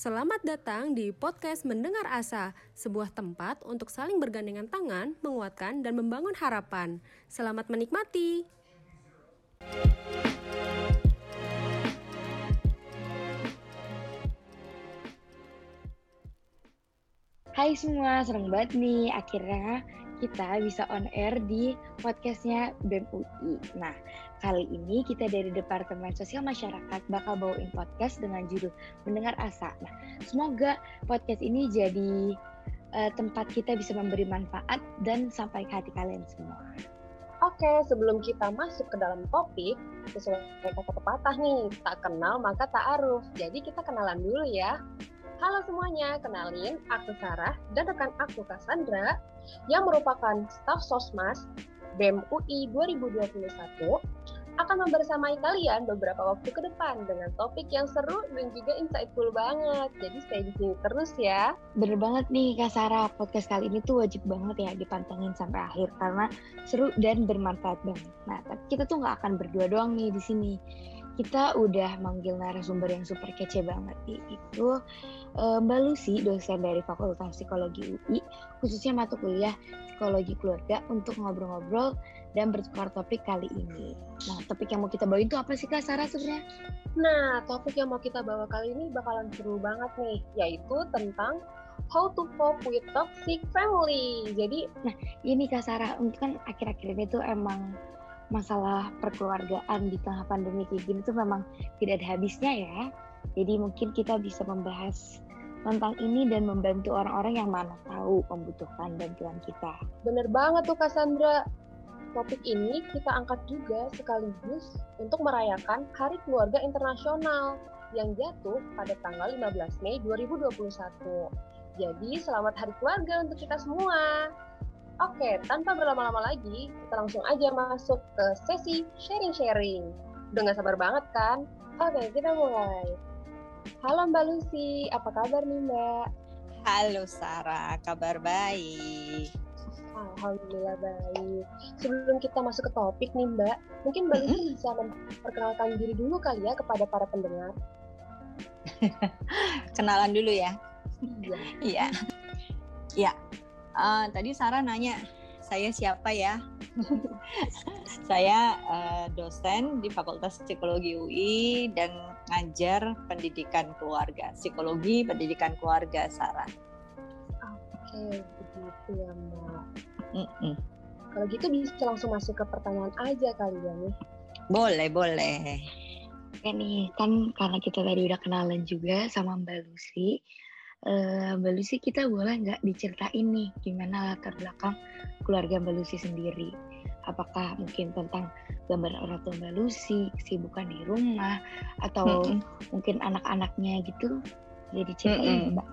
Selamat datang di podcast Mendengar Asa, sebuah tempat untuk saling bergandengan tangan, menguatkan, dan membangun harapan. Selamat menikmati. Hai semua, seneng banget nih akhirnya kita bisa on air di podcastnya BEM UI. Nah, kali ini kita dari Departemen Sosial Masyarakat bakal bawain podcast dengan judul Mendengar Asa. Nah, semoga podcast ini jadi uh, tempat kita bisa memberi manfaat dan sampai ke hati kalian semua. Oke, sebelum kita masuk ke dalam topik, sesuai kata pepatah nih, tak kenal maka tak aruf. Jadi kita kenalan dulu ya. Halo semuanya, kenalin aku Sarah dan rekan aku Cassandra yang merupakan staf Sosmas BEM UI 2021 akan membersamai kalian beberapa waktu ke depan dengan topik yang seru dan juga insightful banget. Jadi stay di sini terus ya. Bener banget nih Kak Sarah, podcast kali ini tuh wajib banget ya dipantengin sampai akhir karena seru dan bermanfaat banget. Nah, tapi kita tuh nggak akan berdua doang nih di sini kita udah manggil narasumber yang super kece banget itu uh, Mbak Lucy, dosen dari Fakultas Psikologi UI, khususnya mata kuliah Psikologi Keluarga untuk ngobrol-ngobrol dan bertukar topik kali ini. Nah, topik yang mau kita bawa itu apa sih Kak Sarah sebenarnya? Nah, topik yang mau kita bawa kali ini bakalan seru banget nih, yaitu tentang how to cope with toxic family. Jadi, nah ini Kak Sarah, untuk kan akhir-akhir ini tuh emang masalah perkeluargaan di tengah pandemi kayak gini tuh memang tidak ada habisnya ya. Jadi mungkin kita bisa membahas tentang ini dan membantu orang-orang yang mana tahu membutuhkan bantuan kita. Bener banget tuh Cassandra. Topik ini kita angkat juga sekaligus untuk merayakan Hari Keluarga Internasional yang jatuh pada tanggal 15 Mei 2021. Jadi selamat Hari Keluarga untuk kita semua. Oke, tanpa berlama-lama lagi, kita langsung aja masuk ke sesi sharing-sharing. Udah gak sabar banget kan? Oke, kita mulai. Halo Mbak Lucy, apa kabar nih Mbak? Halo Sarah, kabar baik. Alhamdulillah baik. Sebelum kita masuk ke topik nih Mbak, mungkin Mbak Lucy bisa memperkenalkan diri dulu kali ya kepada para pendengar. Kenalan dulu ya. Iya. Iya. Iya, uh, tadi Sarah nanya saya siapa ya? saya uh, dosen di Fakultas Psikologi UI dan ngajar pendidikan keluarga, psikologi pendidikan keluarga Sarah. Oke, begitu ya Mbak. Mm -mm. Kalau gitu bisa langsung masuk ke pertanyaan aja kali ya nih. Boleh, boleh. Oke nih, kan karena kita tadi udah kenalan juga sama Mbak Lucy, uh, Mbak Lucy kita boleh nggak diceritain nih gimana latar belakang keluarga Mbak Lucy sendiri? Apakah mungkin tentang gambar orang tua Mbak Lucy, kesibukan di rumah, atau mm -hmm. mungkin anak-anaknya gitu? Jadi ceritain mm -hmm. Mbak.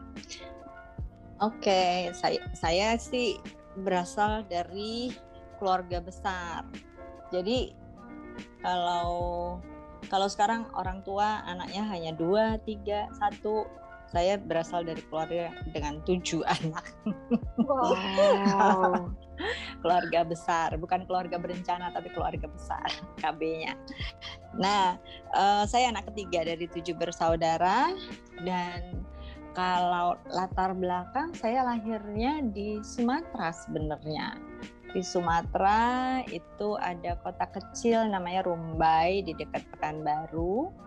Oke, okay. saya saya sih berasal dari keluarga besar. Jadi kalau kalau sekarang orang tua anaknya hanya dua, tiga, satu, saya berasal dari keluarga dengan tujuh anak. Wow. keluarga besar, bukan keluarga berencana tapi keluarga besar KB-nya. Nah, uh, saya anak ketiga dari tujuh bersaudara dan kalau latar belakang saya lahirnya di Sumatera sebenarnya. Di Sumatera itu ada kota kecil namanya Rumbai di dekat Pekanbaru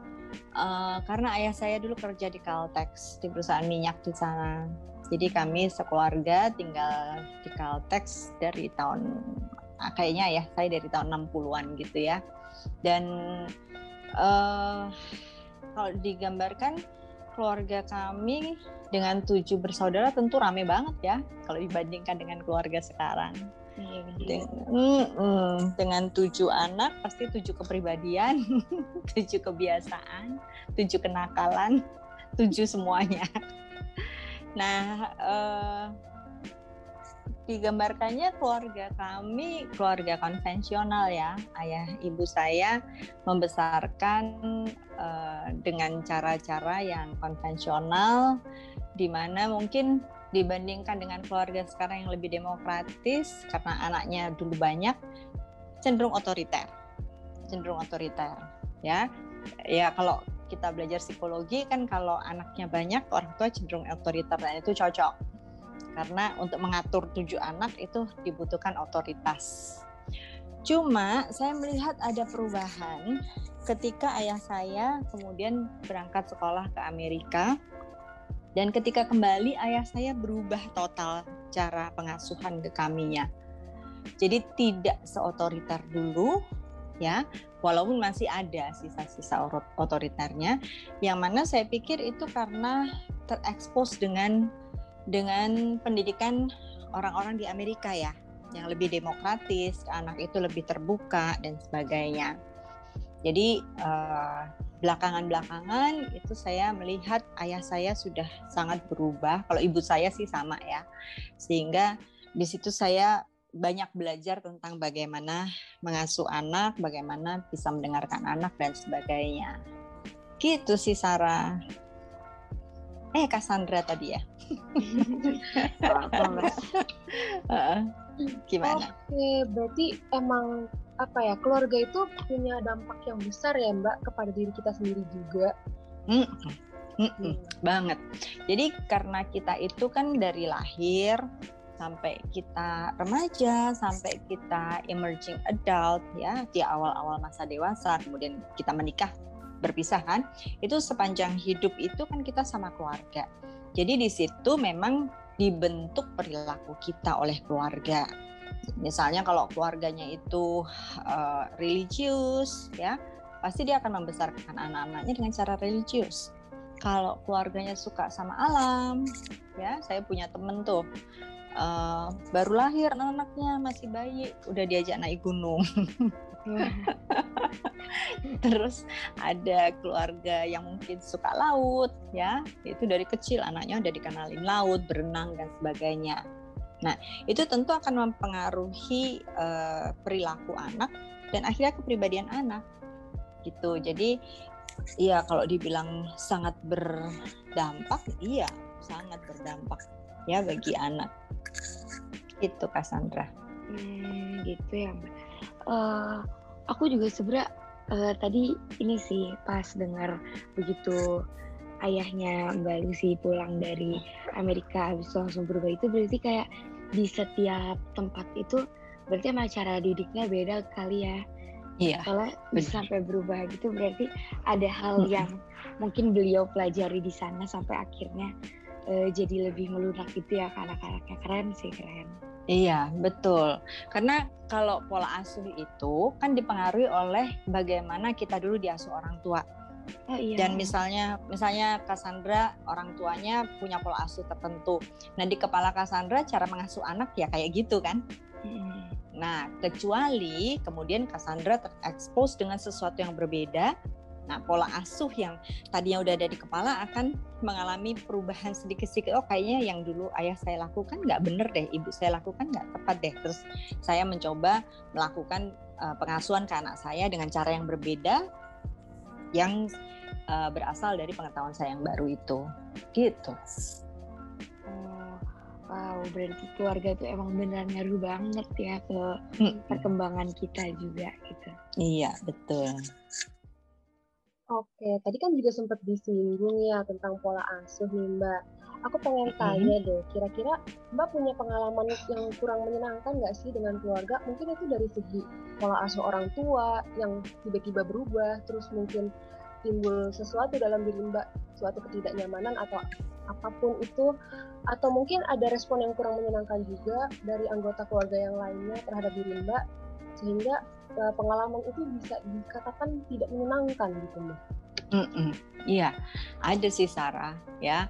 uh, karena ayah saya dulu kerja di Caltex di perusahaan minyak di sana. Jadi kami sekeluarga tinggal di Caltex dari tahun ah, kayaknya ya saya dari tahun 60-an gitu ya. Dan uh, kalau digambarkan keluarga kami dengan tujuh bersaudara tentu rame banget ya kalau dibandingkan dengan keluarga sekarang. Iya, Den mm, dengan tujuh anak pasti tujuh kepribadian, tujuh kebiasaan, tujuh kenakalan, tujuh semuanya. Nah, uh, digambarkannya keluarga kami keluarga konvensional ya. Ayah ibu saya membesarkan uh, dengan cara-cara yang konvensional, di mana mungkin dibandingkan dengan keluarga sekarang yang lebih demokratis karena anaknya dulu banyak cenderung otoriter. Cenderung otoriter ya. Ya kalau kita belajar psikologi kan kalau anaknya banyak orang tua cenderung otoriter dan itu cocok. Karena untuk mengatur tujuh anak itu dibutuhkan otoritas. Cuma saya melihat ada perubahan ketika ayah saya kemudian berangkat sekolah ke Amerika dan ketika kembali ayah saya berubah total cara pengasuhan ke kaminya. Jadi tidak seotoriter dulu ya, walaupun masih ada sisa-sisa otoriternya yang mana saya pikir itu karena terekspos dengan dengan pendidikan orang-orang di Amerika ya yang lebih demokratis, anak itu lebih terbuka dan sebagainya. Jadi eh, belakangan-belakangan itu saya melihat ayah saya sudah sangat berubah. Kalau ibu saya sih sama ya, sehingga di situ saya banyak belajar tentang bagaimana mengasuh anak, bagaimana bisa mendengarkan anak dan sebagainya. Gitu sih Sarah. Eh Cassandra tadi ya. Gimana? Oke, berarti emang apa ya keluarga itu punya dampak yang besar ya Mbak kepada diri kita sendiri juga. Mm -mm. Mm -mm. Banget. Jadi karena kita itu kan dari lahir sampai kita remaja, sampai kita emerging adult ya di awal-awal masa dewasa, kemudian kita menikah berpisah kan, itu sepanjang hidup itu kan kita sama keluarga. Jadi di situ memang dibentuk perilaku kita oleh keluarga. Misalnya kalau keluarganya itu uh, religius ya, pasti dia akan membesarkan anak-anaknya dengan cara religius. Kalau keluarganya suka sama alam, ya saya punya temen tuh uh, baru lahir anak-anaknya masih bayi udah diajak naik gunung. Terus ada keluarga yang mungkin suka laut ya itu dari kecil anaknya udah dikenalin laut berenang dan sebagainya nah itu tentu akan mempengaruhi uh, perilaku anak dan akhirnya kepribadian anak gitu. Jadi iya kalau dibilang sangat berdampak iya sangat berdampak ya bagi anak. Itu Cassandra hmm, gitu ya uh, aku juga sebenernya uh, tadi ini sih pas dengar begitu ayahnya Mbak Lucy pulang dari Amerika habis langsung berubah itu berarti kayak di setiap tempat itu berarti emang cara didiknya beda kali ya Iya. Kalau bisa sampai berubah gitu berarti ada hal yang mungkin beliau pelajari di sana sampai akhirnya uh, jadi lebih melunak gitu ya ke anak-anaknya keren sih keren. Iya, betul. Karena kalau pola asuh itu kan dipengaruhi oleh bagaimana kita dulu diasuh orang tua. Oh, iya. Dan misalnya, misalnya Cassandra orang tuanya punya pola asuh tertentu. Nah di kepala Cassandra cara mengasuh anak ya kayak gitu kan. Hmm. Nah kecuali kemudian Cassandra terekspos dengan sesuatu yang berbeda, Nah, pola asuh yang tadinya udah ada di kepala akan mengalami perubahan sedikit-sedikit. Oh, kayaknya yang dulu ayah saya lakukan nggak bener deh, ibu saya lakukan nggak tepat deh. Terus saya mencoba melakukan uh, pengasuhan ke anak saya dengan cara yang berbeda, yang uh, berasal dari pengetahuan saya yang baru itu. Gitu. Oh, wow, berarti keluarga itu emang benar ngaruh banget ya ke perkembangan kita juga gitu. Iya, betul. Oke, tadi kan juga sempat disinggung ya tentang pola asuh nih Mbak. Aku pengen tanya deh, kira-kira Mbak punya pengalaman yang kurang menyenangkan nggak sih dengan keluarga? Mungkin itu dari segi pola asuh orang tua yang tiba-tiba berubah, terus mungkin timbul sesuatu dalam diri Mbak, suatu ketidaknyamanan atau apa pun itu, atau mungkin ada respon yang kurang menyenangkan juga dari anggota keluarga yang lainnya terhadap diri Mbak, sehingga uh, pengalaman itu bisa dikatakan tidak menyenangkan gitu mbak. Iya, ada sih Sarah ya.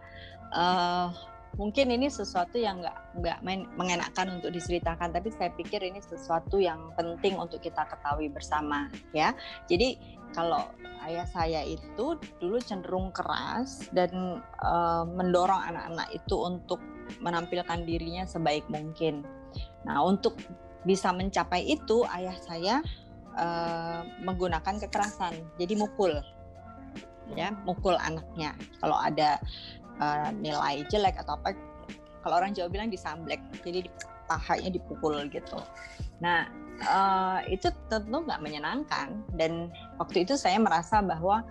Uh, mungkin ini sesuatu yang nggak nggak mengenakan untuk diceritakan, tapi saya pikir ini sesuatu yang penting untuk kita ketahui bersama ya. Jadi kalau ayah saya itu dulu cenderung keras dan uh, mendorong anak-anak itu untuk menampilkan dirinya sebaik mungkin. Nah, untuk bisa mencapai itu ayah saya uh, menggunakan kekerasan jadi mukul ya mukul anaknya kalau ada uh, nilai jelek atau apa kalau orang Jawa bilang disamblek jadi pahanya dipukul gitu nah uh, itu tentu nggak menyenangkan dan waktu itu saya merasa bahwa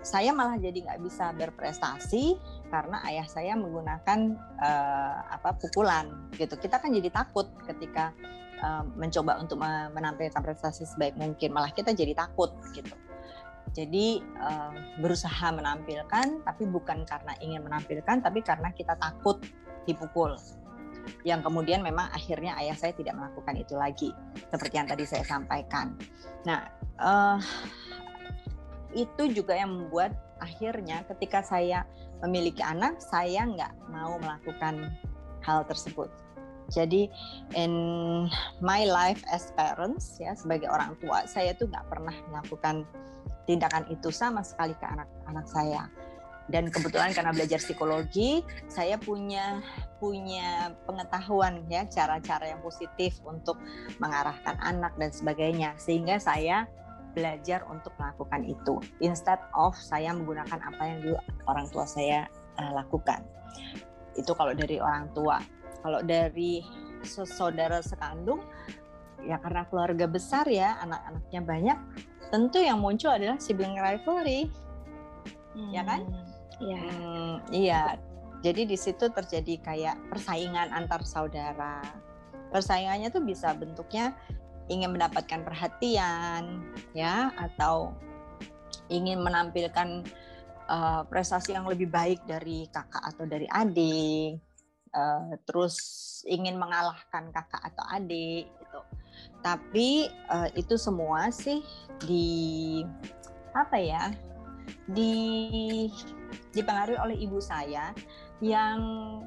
saya malah jadi nggak bisa berprestasi karena ayah saya menggunakan uh, apa pukulan gitu. Kita kan jadi takut ketika uh, mencoba untuk menampilkan prestasi sebaik mungkin, malah kita jadi takut gitu. Jadi uh, berusaha menampilkan, tapi bukan karena ingin menampilkan, tapi karena kita takut dipukul. Yang kemudian memang akhirnya ayah saya tidak melakukan itu lagi, seperti yang tadi saya sampaikan. Nah, uh, itu juga yang membuat akhirnya ketika saya memiliki anak, saya nggak mau melakukan hal tersebut. Jadi in my life as parents ya sebagai orang tua, saya tuh nggak pernah melakukan tindakan itu sama sekali ke anak-anak saya. Dan kebetulan karena belajar psikologi, saya punya punya pengetahuan ya cara-cara yang positif untuk mengarahkan anak dan sebagainya. Sehingga saya belajar untuk melakukan itu instead of saya menggunakan apa yang dulu orang tua saya uh, lakukan itu kalau dari orang tua kalau dari saudara sekandung ya karena keluarga besar ya anak-anaknya banyak tentu yang muncul adalah sibling rivalry. Hmm, ya kan? Iya. Hmm, iya. Jadi di situ terjadi kayak persaingan antar saudara. Persaingannya tuh bisa bentuknya ingin mendapatkan perhatian ya atau ingin menampilkan uh, prestasi yang lebih baik dari kakak atau dari adik uh, terus ingin mengalahkan kakak atau adik gitu tapi uh, itu semua sih di apa ya di dipengaruhi oleh ibu saya yang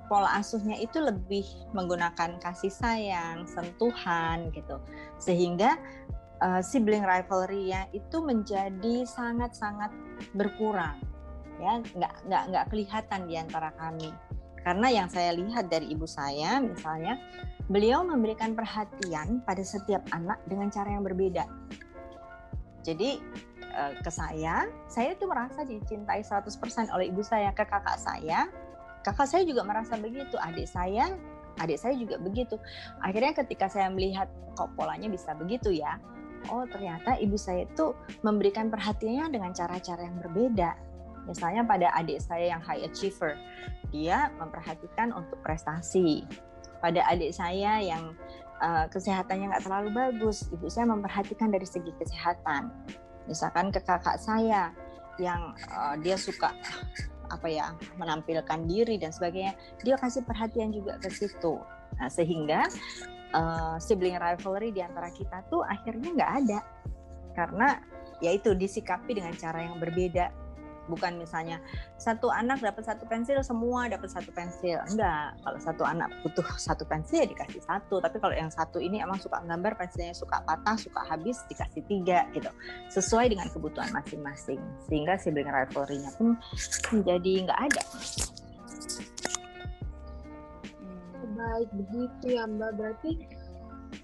pola asuhnya itu lebih menggunakan kasih sayang, sentuhan gitu. Sehingga uh, sibling rivalry-nya itu menjadi sangat-sangat berkurang. Ya, nggak nggak nggak kelihatan di antara kami. Karena yang saya lihat dari ibu saya misalnya, beliau memberikan perhatian pada setiap anak dengan cara yang berbeda. Jadi eh, ke saya, saya itu merasa dicintai 100% oleh ibu saya, ke kakak saya, kakak saya juga merasa begitu adik saya adik saya juga begitu. Akhirnya ketika saya melihat kok polanya bisa begitu ya oh ternyata ibu saya itu memberikan perhatiannya dengan cara-cara yang berbeda misalnya pada adik saya yang high achiever dia memperhatikan untuk prestasi. Pada adik saya yang uh, kesehatannya nggak terlalu bagus ibu saya memperhatikan dari segi kesehatan. Misalkan ke kakak saya yang uh, dia suka apa ya menampilkan diri dan sebagainya dia kasih perhatian juga ke situ. Nah sehingga uh, sibling rivalry di antara kita tuh akhirnya nggak ada. Karena yaitu disikapi dengan cara yang berbeda bukan misalnya satu anak dapat satu pensil semua dapat satu pensil. Enggak kalau satu anak butuh satu pensil ya dikasih satu. Tapi kalau yang satu ini emang suka gambar pensilnya suka patah suka habis dikasih tiga gitu. Sesuai dengan kebutuhan masing-masing. Sehingga sibling rivalry-nya pun menjadi nggak ada. Baik begitu ya mbak. Berarti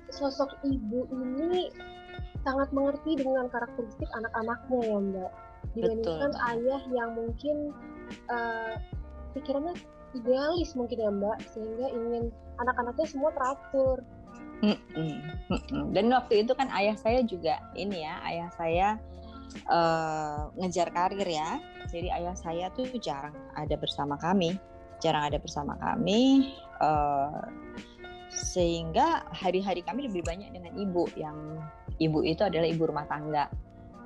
sosok ibu ini sangat mengerti dengan karakteristik anak-anaknya ya mbak dibandingkan Betul. ayah yang mungkin uh, pikirannya idealis mungkin ya mbak sehingga ingin anak-anaknya semua teratur. Dan waktu itu kan ayah saya juga ini ya ayah saya uh, ngejar karir ya. Jadi ayah saya tuh jarang ada bersama kami jarang ada bersama kami uh, sehingga hari-hari kami lebih banyak dengan ibu yang ibu itu adalah ibu rumah tangga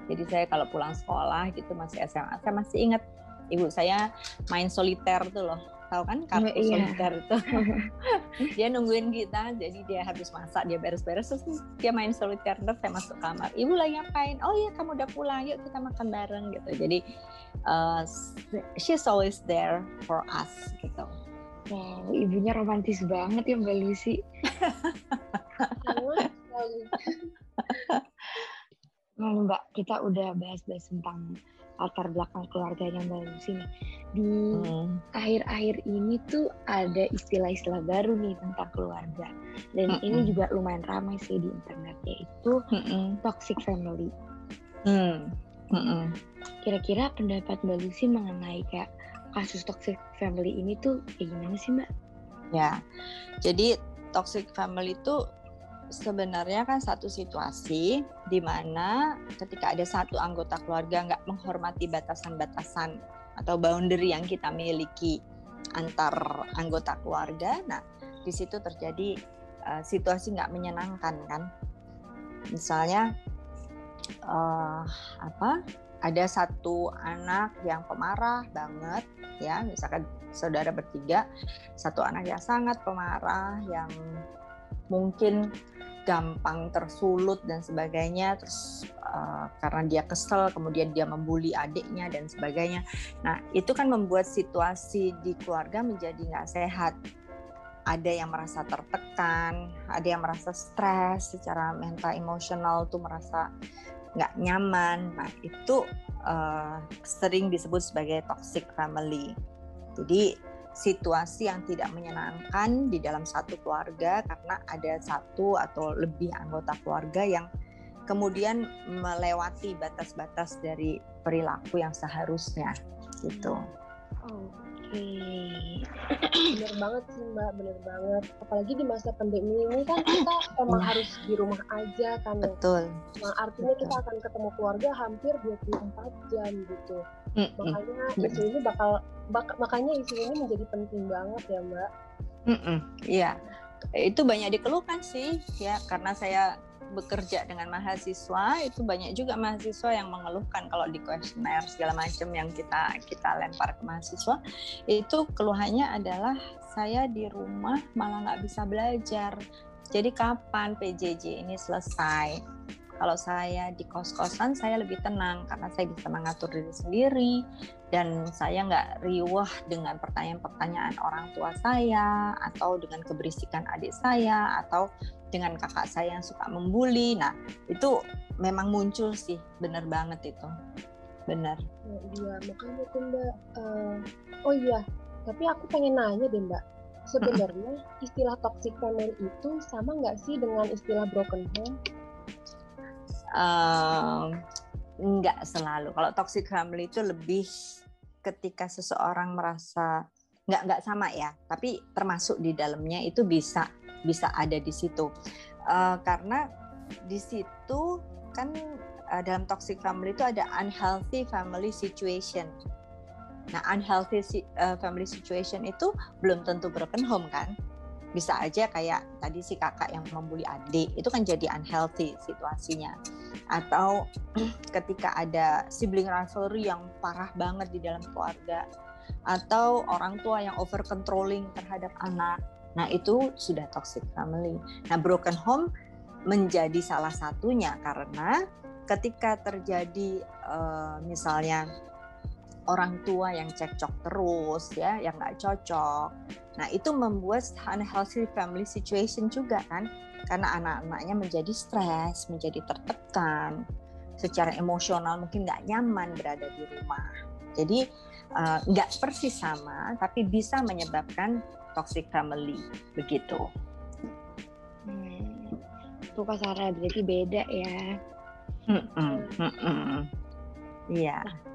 jadi saya kalau pulang sekolah gitu masih SMA, saya masih ingat ibu saya main soliter tuh loh. Tahu kan kartu oh, iya. soliter itu. dia nungguin kita, jadi dia habis masak, dia beres-beres terus dia main soliter terus saya masuk kamar. Ibu lagi ngapain? Oh iya kamu udah pulang, yuk kita makan bareng gitu. Jadi uh, she's always there for us gitu. Wow, ibunya romantis banget ya Mbak Lucy. Lalu Mbak, kita udah bahas-bahas tentang latar belakang keluarganya Mbak Lucy nih. Di hmm. akhir-akhir hmm. ini tuh ada istilah-istilah baru nih tentang keluarga. Dan hmm. ini juga lumayan ramai sih di internet yaitu hmm. toxic family. Hmm. Hmm. Kira-kira pendapat Mbak Lucy mengenai kayak kasus toxic family ini tuh kayak gimana sih Mbak? Ya, jadi toxic family itu sebenarnya kan satu situasi di mana ketika ada satu anggota keluarga nggak menghormati batasan-batasan atau boundary yang kita miliki antar anggota keluarga, nah di situ terjadi uh, situasi nggak menyenangkan kan. Misalnya uh, apa? Ada satu anak yang pemarah banget, ya, misalkan saudara bertiga, satu anak yang sangat pemarah, yang mungkin gampang tersulut dan sebagainya terus uh, karena dia kesel kemudian dia membuli adiknya dan sebagainya. Nah itu kan membuat situasi di keluarga menjadi nggak sehat. Ada yang merasa tertekan ada yang merasa stres secara mental emosional tuh merasa nggak nyaman. Nah itu uh, sering disebut sebagai toxic family. Jadi situasi yang tidak menyenangkan di dalam satu keluarga karena ada satu atau lebih anggota keluarga yang kemudian melewati batas-batas dari perilaku yang seharusnya gitu. Oh, Oke, bener banget sih mbak, bener banget. Apalagi di masa pandemi ini kan kita emang ya. harus di rumah aja kan ya. Betul. Nah artinya Betul. kita akan ketemu keluarga hampir 24 jam gitu. Mm -mm. Makanya isu ini bakal, bak, makanya isu ini menjadi penting banget ya mbak. Iya, itu banyak dikeluhkan sih ya. Karena saya bekerja dengan mahasiswa itu banyak juga mahasiswa yang mengeluhkan kalau di kuesioner segala macam yang kita kita lempar ke mahasiswa. Itu keluhannya adalah saya di rumah malah nggak bisa belajar. Jadi kapan PJJ ini selesai kalau saya di kos-kosan saya lebih tenang karena saya bisa mengatur diri sendiri dan saya nggak riuh dengan pertanyaan-pertanyaan orang tua saya atau dengan keberisikan adik saya atau dengan kakak saya yang suka membuli. Nah, itu memang muncul sih, bener banget itu. Bener. Ya, iya, makanya tuh Mbak. Uh, oh iya, tapi aku pengen nanya deh Mbak. Sebenarnya istilah toxic family itu sama nggak sih dengan istilah broken home? Uh, nggak selalu. Kalau toxic family itu lebih ketika seseorang merasa nggak nggak sama ya, tapi termasuk di dalamnya itu bisa bisa ada di situ. Uh, karena di situ kan uh, dalam toxic family itu ada unhealthy family situation. Nah unhealthy uh, family situation itu belum tentu broken home kan bisa aja kayak tadi si kakak yang membuli adik itu kan jadi unhealthy situasinya atau ketika ada sibling rivalry yang parah banget di dalam keluarga atau orang tua yang over controlling terhadap anak Nah, itu sudah toxic family. Nah, broken home menjadi salah satunya karena ketika terjadi uh, misalnya orang tua yang cekcok terus ya, yang nggak cocok. Nah, itu membuat unhealthy family situation juga kan, karena anak-anaknya menjadi stres, menjadi tertekan, secara emosional mungkin nggak nyaman berada di rumah. Jadi uh, nggak persis sama, tapi bisa menyebabkan toxic family begitu. Hmm. Tuh Kak Sarah berarti beda ya. Iya. Nah,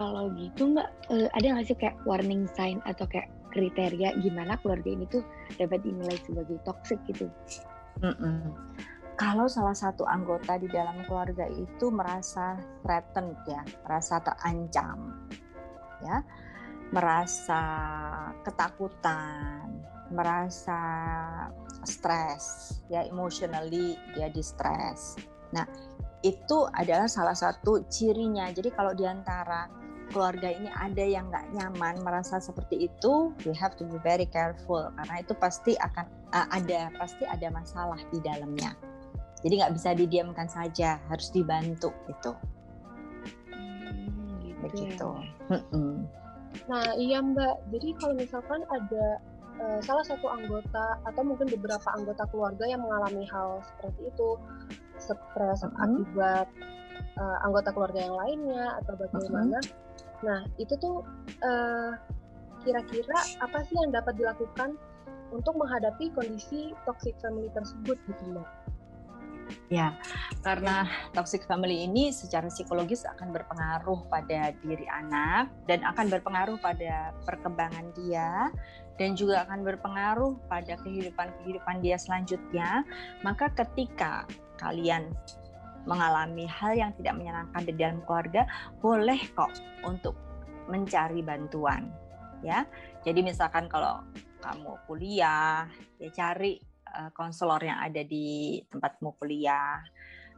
kalau gitu Mbak, uh, ada nggak sih kayak warning sign atau kayak kriteria gimana keluarga ini tuh dapat dinilai sebagai toxic gitu? Mm-mm. Kalau salah satu anggota di dalam keluarga itu merasa threatened ya, merasa terancam, ya, merasa ketakutan, merasa stres, ya emotionally dia distress. Nah, itu adalah salah satu cirinya. Jadi kalau di antara keluarga ini ada yang nggak nyaman merasa seperti itu, we have to be very careful karena itu pasti akan uh, ada pasti ada masalah di dalamnya. Jadi nggak bisa didiamkan saja, harus dibantu itu. Hmm, gitu. Begitu. Ya. Nah, iya Mbak. Jadi kalau misalkan ada uh, salah satu anggota atau mungkin beberapa anggota keluarga yang mengalami hal seperti itu, stres uh -huh. akibat uh, anggota keluarga yang lainnya atau bagaimana. Uh -huh. Nah, itu tuh kira kira-kira apa sih yang dapat dilakukan untuk menghadapi kondisi toxic family tersebut gitu Mbak? Ya, karena toxic family ini secara psikologis akan berpengaruh pada diri anak dan akan berpengaruh pada perkembangan dia dan juga akan berpengaruh pada kehidupan-kehidupan dia selanjutnya. Maka ketika kalian mengalami hal yang tidak menyenangkan di dalam keluarga, boleh kok untuk mencari bantuan, ya. Jadi misalkan kalau kamu kuliah, ya cari uh, konselor yang ada di tempatmu kuliah,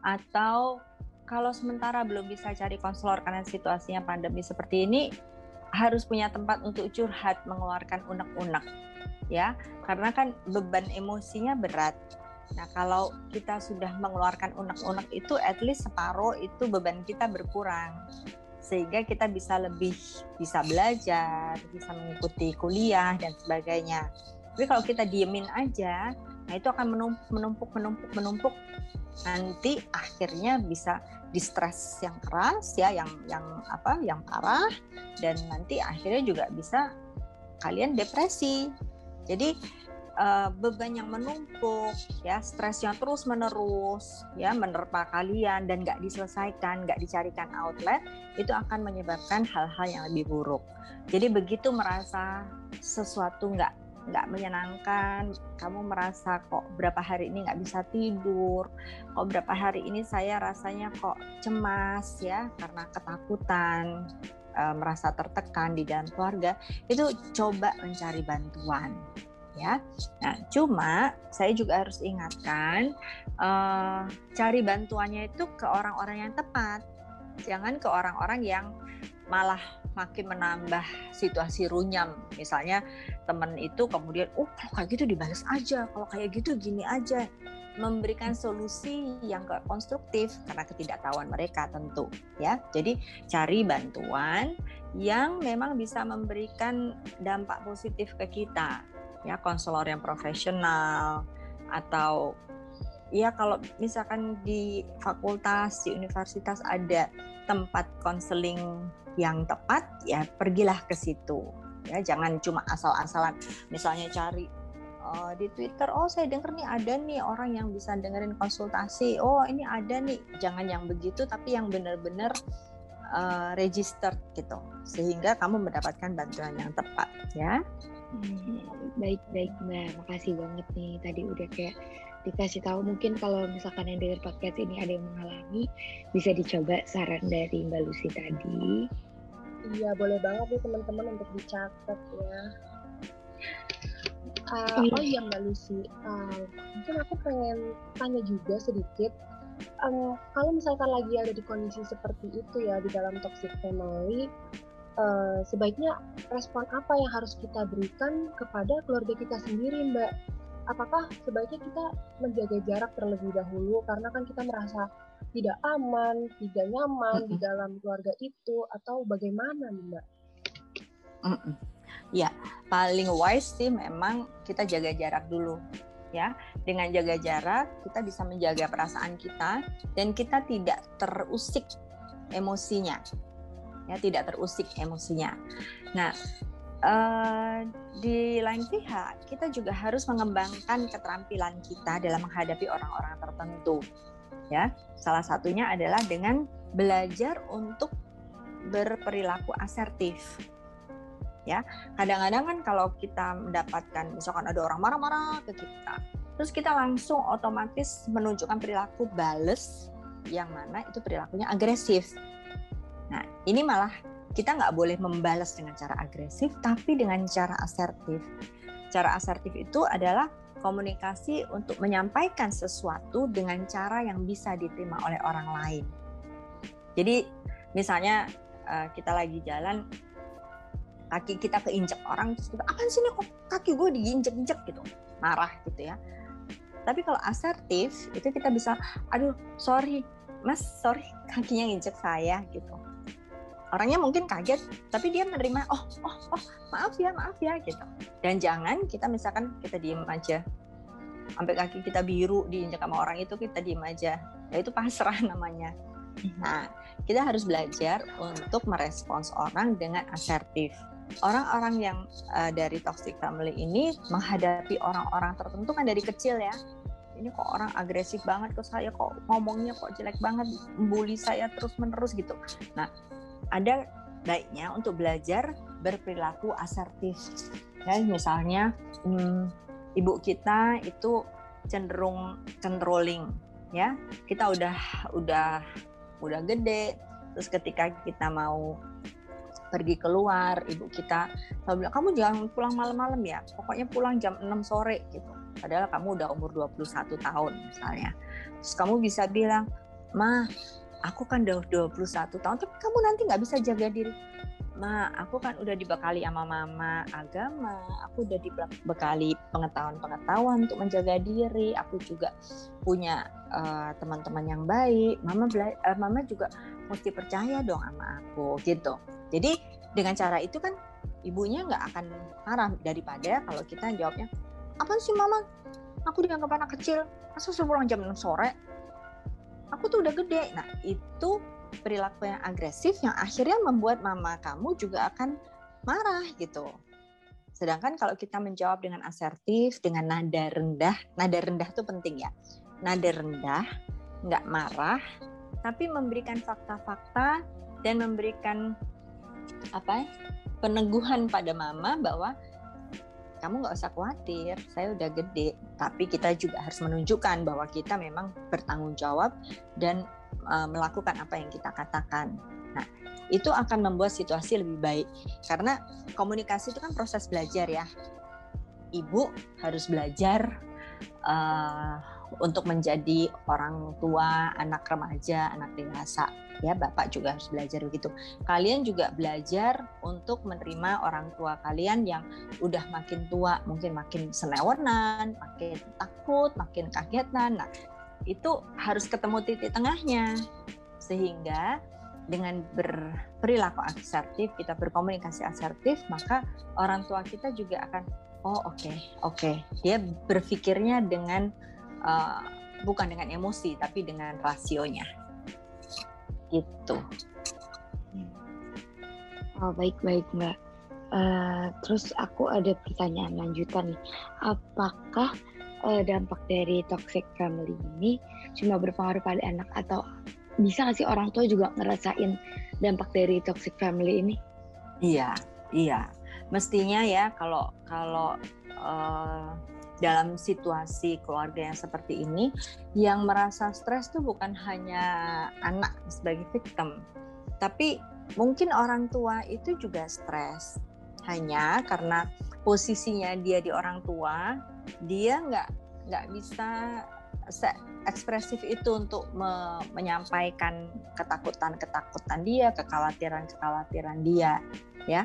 atau kalau sementara belum bisa cari konselor karena situasinya pandemi seperti ini, harus punya tempat untuk curhat, mengeluarkan unek-unek, ya, karena kan beban emosinya berat Nah, kalau kita sudah mengeluarkan unek-unek itu, at least separuh itu beban kita berkurang. Sehingga kita bisa lebih bisa belajar, bisa mengikuti kuliah dan sebagainya. Tapi kalau kita diemin aja, nah itu akan menumpuk, menumpuk, menumpuk, menumpuk. Nanti akhirnya bisa distres yang keras ya, yang yang apa, yang parah, dan nanti akhirnya juga bisa kalian depresi. Jadi uh, beban yang menumpuk, ya stresnya terus menerus, ya menerpa kalian dan nggak diselesaikan, nggak dicarikan outlet, itu akan menyebabkan hal-hal yang lebih buruk. Jadi begitu merasa sesuatu nggak nggak menyenangkan, kamu merasa kok berapa hari ini nggak bisa tidur, kok berapa hari ini saya rasanya kok cemas ya karena ketakutan, eh, merasa tertekan di dalam keluarga, itu coba mencari bantuan ya. Nah, cuma saya juga harus ingatkan uh, cari bantuannya itu ke orang-orang yang tepat. Jangan ke orang-orang yang malah makin menambah situasi runyam. Misalnya teman itu kemudian, oh kalau kayak gitu dibalas aja, kalau kayak gitu gini aja. Memberikan solusi yang konstruktif karena ketidaktahuan mereka tentu ya. Jadi cari bantuan yang memang bisa memberikan dampak positif ke kita ya konselor yang profesional atau ya kalau misalkan di fakultas di universitas ada tempat konseling yang tepat ya pergilah ke situ. Ya jangan cuma asal-asalan. Misalnya cari uh, di Twitter oh saya dengar nih ada nih orang yang bisa dengerin konsultasi. Oh ini ada nih. Jangan yang begitu tapi yang benar-benar uh, registered gitu. Sehingga kamu mendapatkan bantuan yang tepat ya baik baik mbak, makasih banget nih tadi udah kayak dikasih tahu mungkin kalau misalkan yang dengar podcast ini ada yang mengalami bisa dicoba saran dari mbak Lucy tadi. Iya boleh banget nih teman-teman untuk dicatat ya. Uh, oh iya mbak Lucy, uh, mungkin aku pengen tanya juga sedikit. Um, kalau misalkan lagi ada di kondisi seperti itu ya di dalam toxic family, uh, sebaiknya respon apa yang harus kita berikan kepada keluarga kita sendiri, Mbak? Apakah sebaiknya kita menjaga jarak terlebih dahulu karena kan kita merasa tidak aman, tidak nyaman mm -mm. di dalam keluarga itu atau bagaimana, Mbak? Mm -mm. Ya, paling wise sih memang kita jaga jarak dulu ya dengan jaga jarak kita bisa menjaga perasaan kita dan kita tidak terusik emosinya ya tidak terusik emosinya. Nah, uh, di lain pihak kita juga harus mengembangkan keterampilan kita dalam menghadapi orang-orang tertentu. Ya, salah satunya adalah dengan belajar untuk berperilaku asertif. Ya, kadang-kadang kan kalau kita mendapatkan misalkan ada orang marah-marah ke kita, terus kita langsung otomatis menunjukkan perilaku bales yang mana itu perilakunya agresif Nah, ini malah kita nggak boleh membalas dengan cara agresif, tapi dengan cara asertif. Cara asertif itu adalah komunikasi untuk menyampaikan sesuatu dengan cara yang bisa diterima oleh orang lain. Jadi, misalnya eh, kita lagi jalan, kaki kita keinjek orang, terus kita, apa sih nih kok kaki gue diinjek-injek gitu, marah gitu ya. Tapi kalau asertif, itu kita bisa, aduh sorry, mas sorry kakinya nginjek saya gitu orangnya mungkin kaget tapi dia menerima oh oh oh maaf ya maaf ya gitu. Dan jangan kita misalkan kita diem aja. Sampai kaki kita biru diinjak sama orang itu kita diem aja. Ya itu pasrah namanya. Nah kita harus belajar untuk merespons orang dengan asertif. Orang-orang yang uh, dari toxic family ini menghadapi orang-orang tertentu kan dari kecil ya. Ini kok orang agresif banget ke saya kok ngomongnya kok jelek banget bully saya terus menerus gitu. Nah ada baiknya untuk belajar berperilaku asertif. Ya misalnya hmm, ibu kita itu cenderung controlling ya. Kita udah udah udah gede terus ketika kita mau pergi keluar ibu kita selalu bilang kamu jangan pulang malam-malam ya pokoknya pulang jam 6 sore gitu. Padahal kamu udah umur 21 tahun misalnya. Terus kamu bisa bilang ma aku kan udah 21 tahun tapi kamu nanti nggak bisa jaga diri Ma, aku kan udah dibekali sama mama agama, aku udah dibekali pengetahuan-pengetahuan untuk menjaga diri, aku juga punya uh, teman-teman yang baik, mama uh, mama juga mesti percaya dong sama aku gitu. Jadi dengan cara itu kan ibunya nggak akan marah daripada kalau kita jawabnya, apa sih mama? Aku dianggap anak kecil, masa pulang jam 6 sore? Aku tuh udah gede. Nah itu perilaku yang agresif yang akhirnya membuat mama kamu juga akan marah gitu. Sedangkan kalau kita menjawab dengan asertif, dengan nada rendah, nada rendah itu penting ya. Nada rendah, nggak marah, tapi memberikan fakta-fakta dan memberikan apa ya, peneguhan pada mama bahwa kamu nggak usah khawatir, saya udah gede. Tapi kita juga harus menunjukkan bahwa kita memang bertanggung jawab dan uh, melakukan apa yang kita katakan. Nah, itu akan membuat situasi lebih baik karena komunikasi itu kan proses belajar ya. Ibu harus belajar uh, untuk menjadi orang tua, anak remaja, anak dewasa. Ya, Bapak juga harus belajar begitu. Kalian juga belajar untuk menerima orang tua kalian yang udah makin tua, mungkin makin senewenan, makin takut, makin kagetan. Nah, itu harus ketemu titik tengahnya sehingga dengan berperilaku asertif kita berkomunikasi asertif maka orang tua kita juga akan oh oke okay, oke okay. dia berpikirnya dengan uh, bukan dengan emosi tapi dengan rasionya gitu oh baik baik mbak uh, terus aku ada pertanyaan lanjutan nih apakah uh, dampak dari toxic family ini cuma berpengaruh pada anak atau bisa nggak sih orang tua juga ngerasain dampak dari toxic family ini? Iya, iya. Mestinya ya kalau kalau uh, dalam situasi keluarga yang seperti ini, yang merasa stres tuh bukan hanya anak sebagai victim, tapi mungkin orang tua itu juga stres. Hanya karena posisinya dia di orang tua, dia nggak nggak bisa ekspresif itu untuk me menyampaikan ketakutan-ketakutan dia, kekhawatiran-kekhawatiran dia, ya.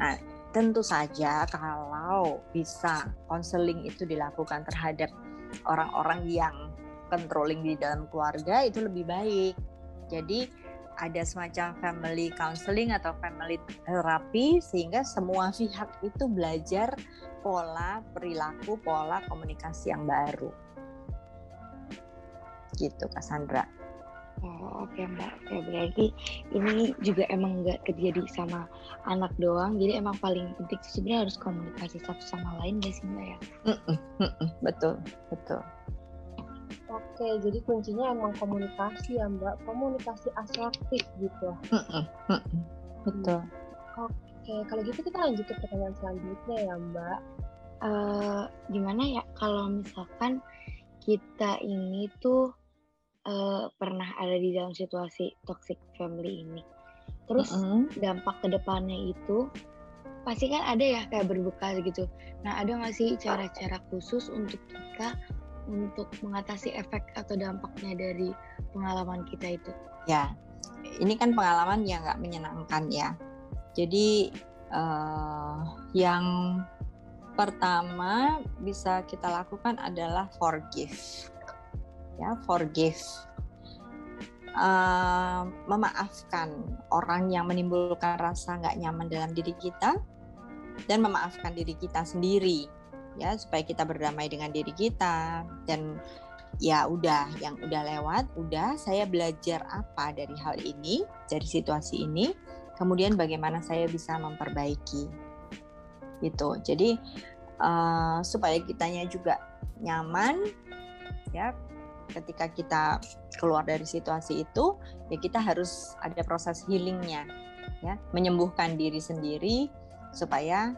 Nah, tentu saja kalau bisa konseling itu dilakukan terhadap orang-orang yang controlling di dalam keluarga itu lebih baik. Jadi ada semacam family counseling atau family therapy sehingga semua pihak itu belajar pola perilaku, pola komunikasi yang baru. Gitu, Cassandra. Oh, oke okay, Mbak. Oke, berarti ini juga emang nggak terjadi sama anak doang. Jadi emang paling penting sebenarnya harus komunikasi satu sama lain ya sih Mbak ya? Mm -mm, mm -mm, betul, betul. Oke, jadi kuncinya emang komunikasi ya Mbak. Komunikasi asertif gitu. Mm -mm, mm -mm, betul. Oke, kalau gitu kita lanjut ke pertanyaan selanjutnya ya Mbak. Uh, gimana ya kalau misalkan kita ini tuh uh, pernah ada di dalam situasi toxic family ini. Terus mm -hmm. dampak ke depannya itu pasti kan ada ya kayak berbekas gitu. Nah ada nggak sih cara-cara khusus untuk kita untuk mengatasi efek atau dampaknya dari pengalaman kita itu? Ya, ini kan pengalaman yang nggak menyenangkan ya. Jadi uh, yang pertama bisa kita lakukan adalah forgive ya forgive. Uh, memaafkan orang yang menimbulkan rasa nggak nyaman dalam diri kita dan memaafkan diri kita sendiri. Ya supaya kita berdamai dengan diri kita. Dan ya udah yang udah lewat udah saya belajar apa dari hal ini dari situasi ini. Kemudian bagaimana saya bisa memperbaiki. Gitu. Jadi uh, supaya kitanya juga nyaman ya ketika kita keluar dari situasi itu ya kita harus ada proses healingnya ya menyembuhkan diri sendiri supaya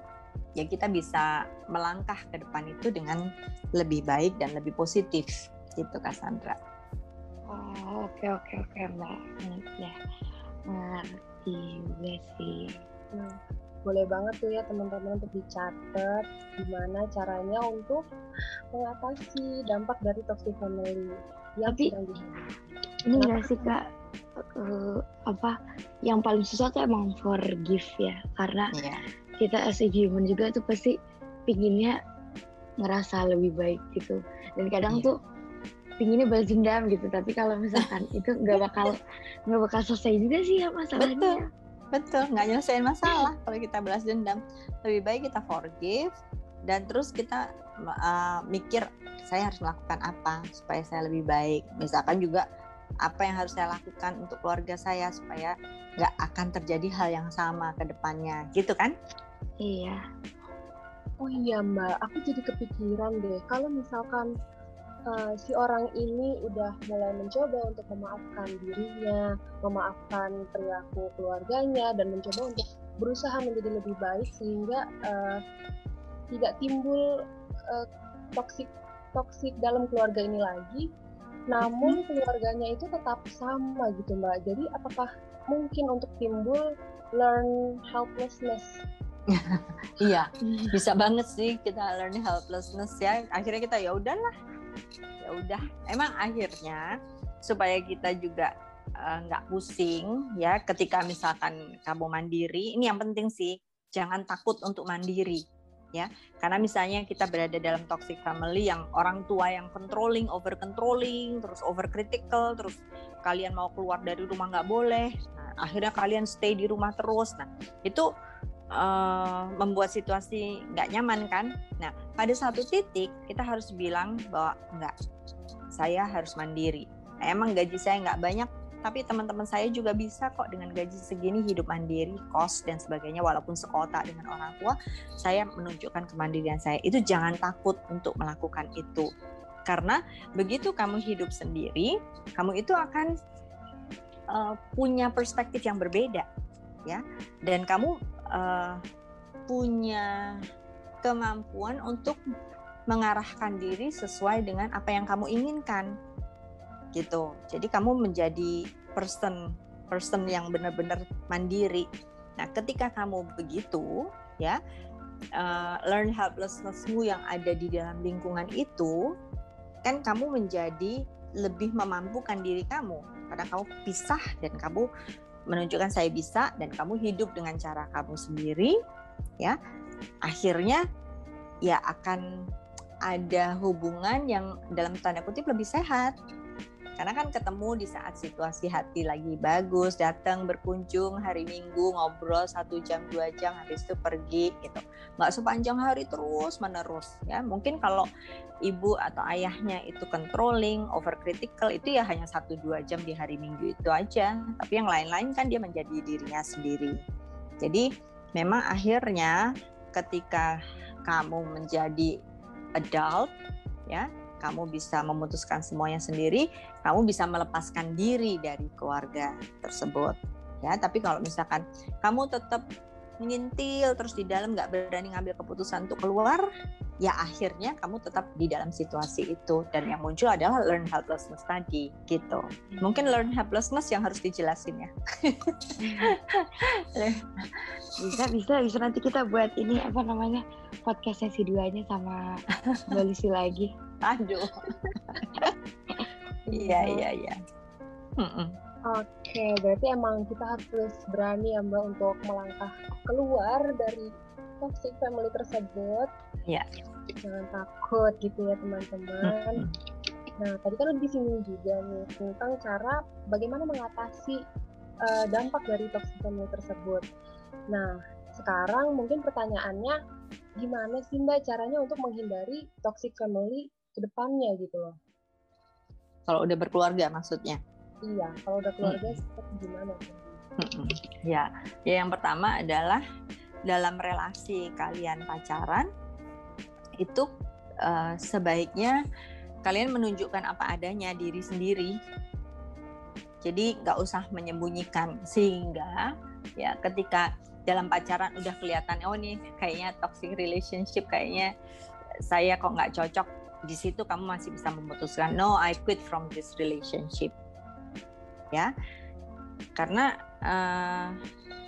ya kita bisa melangkah ke depan itu dengan lebih baik dan lebih positif gitu Cassandra. Oh oke oke oke mbak ya ngerti juga sih. Boleh banget tuh ya teman-teman untuk dicatat gimana caranya untuk mengatasi dampak dari toxic family. Yang Tapi, Ini nggak sih kak? Uh, apa yang paling susah tuh emang forgive ya karena Iya. kita as a human juga tuh pasti pinginnya ngerasa lebih baik gitu. Dan kadang Iya. tuh pinginnya balas dendam gitu tapi kalau misalkan itu nggak bakal nggak bakal selesai juga sih ya masalahnya. Betul, nggak nyelesain masalah kalau kita balas dendam. Lebih baik kita forgive dan terus kita uh, mikir saya harus melakukan apa supaya saya lebih baik. Misalkan juga apa yang harus saya lakukan untuk keluarga saya supaya nggak akan terjadi hal yang sama ke depannya, gitu kan? iya Oh iya mbak, aku jadi kepikiran deh kalau misalkan uh, si orang ini udah mulai mencoba untuk memaafkan dirinya, memaafkan perilaku keluarganya, dan mencoba untuk berusaha menjadi lebih baik sehingga uh, tidak timbul uh, toksik toksik dalam keluarga ini lagi. Namun keluarganya itu tetap sama gitu mbak. Jadi apakah mungkin untuk timbul learn helplessness Iya, bisa banget sih kita learn helplessness ya. Akhirnya kita ya udahlah, ya udah. Emang akhirnya supaya kita juga eh, nggak pusing ya ketika misalkan kamu mandiri. Ini yang penting sih, jangan takut untuk mandiri ya. Karena misalnya kita berada dalam toxic family yang orang tua yang controlling, over controlling, terus over critical, terus kalian mau keluar dari rumah nggak boleh. Nah, akhirnya kalian stay di rumah terus. Nah, itu uh, membuat situasi nggak nyaman kan. Nah, pada satu titik kita harus bilang bahwa enggak, saya harus mandiri. Nah, emang gaji saya nggak banyak, tapi teman-teman saya juga bisa kok dengan gaji segini hidup mandiri, kos dan sebagainya. Walaupun sekota dengan orang tua, saya menunjukkan kemandirian saya. Itu jangan takut untuk melakukan itu, karena begitu kamu hidup sendiri, kamu itu akan uh, punya perspektif yang berbeda, ya. Dan kamu uh, punya kemampuan untuk mengarahkan diri sesuai dengan apa yang kamu inginkan gitu. Jadi kamu menjadi person person yang benar-benar mandiri. Nah ketika kamu begitu ya uh, learn helplessnessmu yang ada di dalam lingkungan itu kan kamu menjadi lebih memampukan diri kamu. Karena kamu pisah dan kamu menunjukkan saya bisa dan kamu hidup dengan cara kamu sendiri ya. Akhirnya ya akan ada hubungan yang dalam tanda kutip lebih sehat karena kan ketemu di saat situasi hati lagi bagus datang berkunjung hari minggu ngobrol satu jam dua jam habis itu pergi gitu. Nggak sepanjang hari terus menerus ya. Mungkin kalau ibu atau ayahnya itu controlling overcritical itu ya hanya satu dua jam di hari minggu itu aja. Tapi yang lain-lain kan dia menjadi dirinya sendiri. Jadi memang akhirnya ketika kamu menjadi adult ya kamu bisa memutuskan semuanya sendiri, kamu bisa melepaskan diri dari keluarga tersebut. Ya, tapi kalau misalkan kamu tetap mengintil terus di dalam nggak berani ngambil keputusan untuk keluar, ya akhirnya kamu tetap di dalam situasi itu dan yang muncul adalah learn helplessness tadi gitu. Mungkin learn helplessness yang harus dijelasin ya. bisa bisa bisa nanti kita buat ini apa namanya podcast sesi duanya sama Mbak Lucy lagi. Aduh. Iya iya iya. Oke, berarti emang kita harus berani ya Mbak untuk melangkah keluar dari toxic family tersebut. Iya. Jangan takut gitu ya teman-teman. Nah, tadi kan udah disinggung juga nih tentang cara bagaimana mengatasi uh, dampak dari toxic family tersebut. Nah, sekarang mungkin pertanyaannya gimana sih Mbak caranya untuk menghindari toxic family ke depannya gitu loh. Kalau udah berkeluarga maksudnya? Iya, kalau udah keluarga hmm. seperti gimana? Hmm. Ya, ya yang pertama adalah dalam relasi kalian pacaran itu uh, sebaiknya kalian menunjukkan apa adanya diri sendiri jadi nggak usah menyembunyikan sehingga ya ketika dalam pacaran udah kelihatan oh nih kayaknya toxic relationship kayaknya saya kok nggak cocok di situ kamu masih bisa memutuskan no I quit from this relationship. Ya. Karena uh,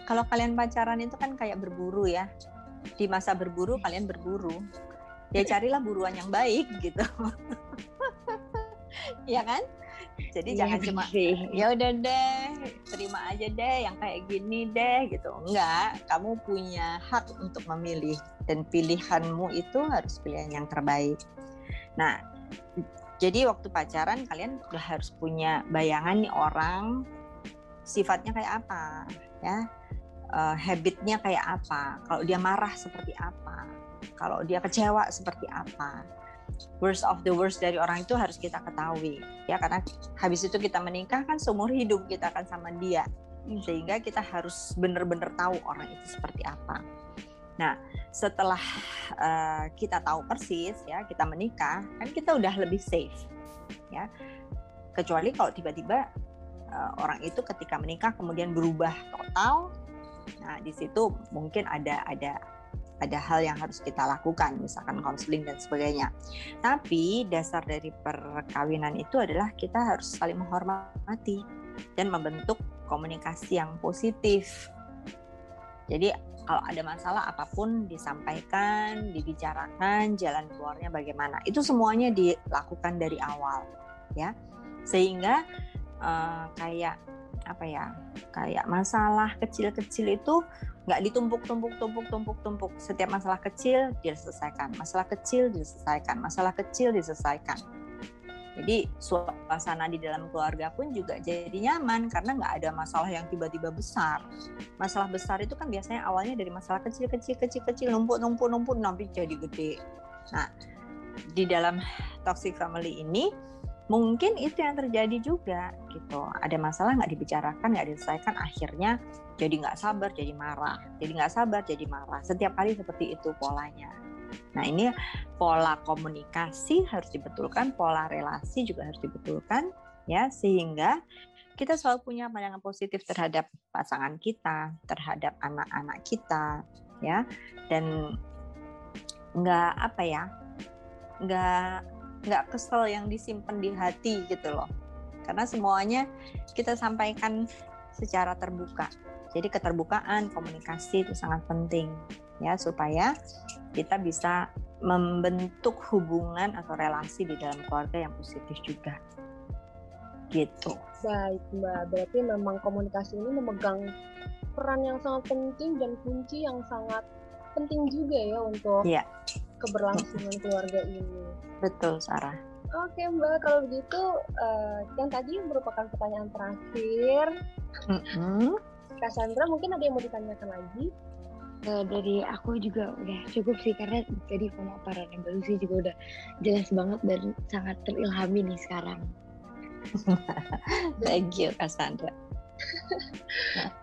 kalau kalian pacaran itu kan kayak berburu ya. Di masa berburu kalian berburu. Ya carilah buruan yang baik gitu. Ya kan? Jadi iya, jangan cuma ya udah deh terima aja deh yang kayak gini deh gitu. Enggak. Kamu punya hak untuk memilih dan pilihanmu itu harus pilihan yang terbaik nah jadi waktu pacaran kalian udah harus punya bayangan nih orang sifatnya kayak apa ya? Uh, habitnya kayak apa? Kalau dia marah seperti apa? Kalau dia kecewa seperti apa? Worst of the worst dari orang itu harus kita ketahui ya? Karena habis itu kita menikah kan seumur hidup kita akan sama dia. Hmm. sehingga kita harus benar-benar tahu orang itu seperti apa nah setelah uh, kita tahu persis ya kita menikah kan kita udah lebih safe ya kecuali kalau tiba-tiba uh, orang itu ketika menikah kemudian berubah total nah di situ mungkin ada ada ada hal yang harus kita lakukan, misalkan konseling dan sebagainya. Tapi dasar dari perkawinan itu adalah kita harus saling menghormati dan membentuk komunikasi yang positif. Jadi kalau ada masalah apa pun disampaikan, dibicarakan, jalan keluarnya bagaimana. Itu semuanya dilakukan dari awal, ya. Sehingga uh, kayak apa ya kayak masalah kecil-kecil itu nggak ditumpuk tumpuk tumpuk tumpuk tumpuk setiap masalah kecil diselesaikan masalah kecil diselesaikan masalah kecil diselesaikan jadi suasana di dalam keluarga pun juga jadi nyaman karena nggak ada masalah yang tiba-tiba besar. Masalah besar itu kan biasanya awalnya dari masalah kecil-kecil kecil-kecil numpuk numpuk numpuk nanti jadi gede. Nah, di dalam toxic family ini mungkin itu yang terjadi juga gitu ada masalah nggak dibicarakan nggak diselesaikan akhirnya jadi nggak sabar jadi marah jadi nggak sabar jadi marah setiap kali seperti itu polanya nah ini pola komunikasi harus dibetulkan pola relasi juga harus dibetulkan ya sehingga kita selalu punya pandangan positif terhadap pasangan kita terhadap anak-anak kita ya. Dan nggak apa ya nggak nggak kesel yang disimpan di hati gitu loh. Karena semuanya kita sampaikan secara terbuka jadi keterbukaan komunikasi itu sangat penting ya supaya kita bisa membentuk hubungan atau relasi di dalam keluarga yang positif juga gitu baik mbak berarti memang komunikasi ini memegang peran yang sangat penting dan kunci yang sangat penting juga ya untuk ya. keberlangsungan keluarga ini Betul, Sarah. Oke Mbak, kalau begitu uh, yang tadi merupakan pertanyaan terakhir. Mm-hmm. Cassandra mungkin ada yang mau ditanyakan lagi? Uh, dari aku juga udah cukup sih karena tadi pemaparan yang baru sih juga udah jelas banget dan sangat terilhami nih sekarang. Thank you Cassandra.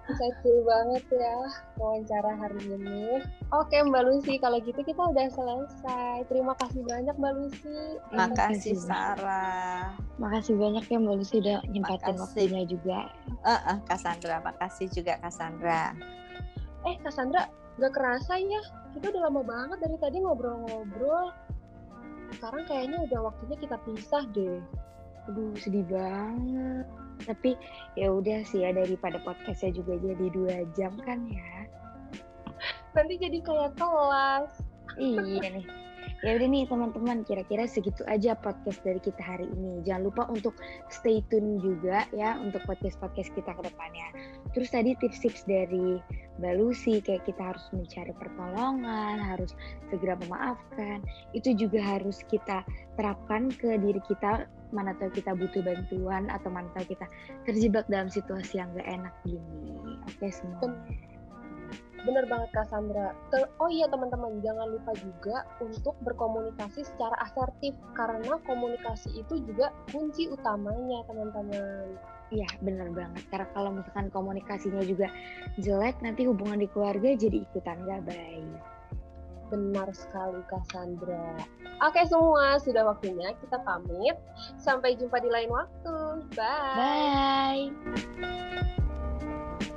Insightful banget ya wawancara hari ini. Oke Mbak Lucy, kalau gitu kita udah selesai. Terima kasih banyak Mbak Lucy. Makasih Sarah. Makasih banyak ya Mbak Lucy udah nyempatin waktunya juga. Uh, uh, Cassandra, makasih juga Cassandra. Eh Cassandra, gak kerasa ya? Kita udah lama banget dari tadi ngobrol-ngobrol. Sekarang kayaknya udah waktunya kita pisah deh. Aduh, sedih banget tapi ya udah sih ya daripada podcastnya juga jadi dua jam kan ya. Nanti jadi kayak kelas. Iya nih ya udah nih teman-teman kira-kira segitu aja podcast dari kita hari ini. Jangan lupa untuk stay tune juga ya untuk podcast-podcast kita ke depannya. Terus tadi tips-tips dari Mbak Lucy kayak kita harus mencari pertolongan harus segera memaafkan. Itu juga harus kita terapkan ke diri kita mana tahu kita butuh bantuan atau mana tahu kita terjebak dalam situasi yang gak enak gini. Oke okay, semua bener banget Kak Sandra oh iya teman-teman jangan lupa juga untuk berkomunikasi secara asertif karena komunikasi itu juga kunci utamanya teman-teman Iya bener banget karena kalau misalkan komunikasinya juga jelek nanti hubungan di keluarga jadi ikutan gak baik Benar sekali Cassandra. Oke semua, sudah waktunya kita pamit. Sampai jumpa di lain waktu. Bye. Bye.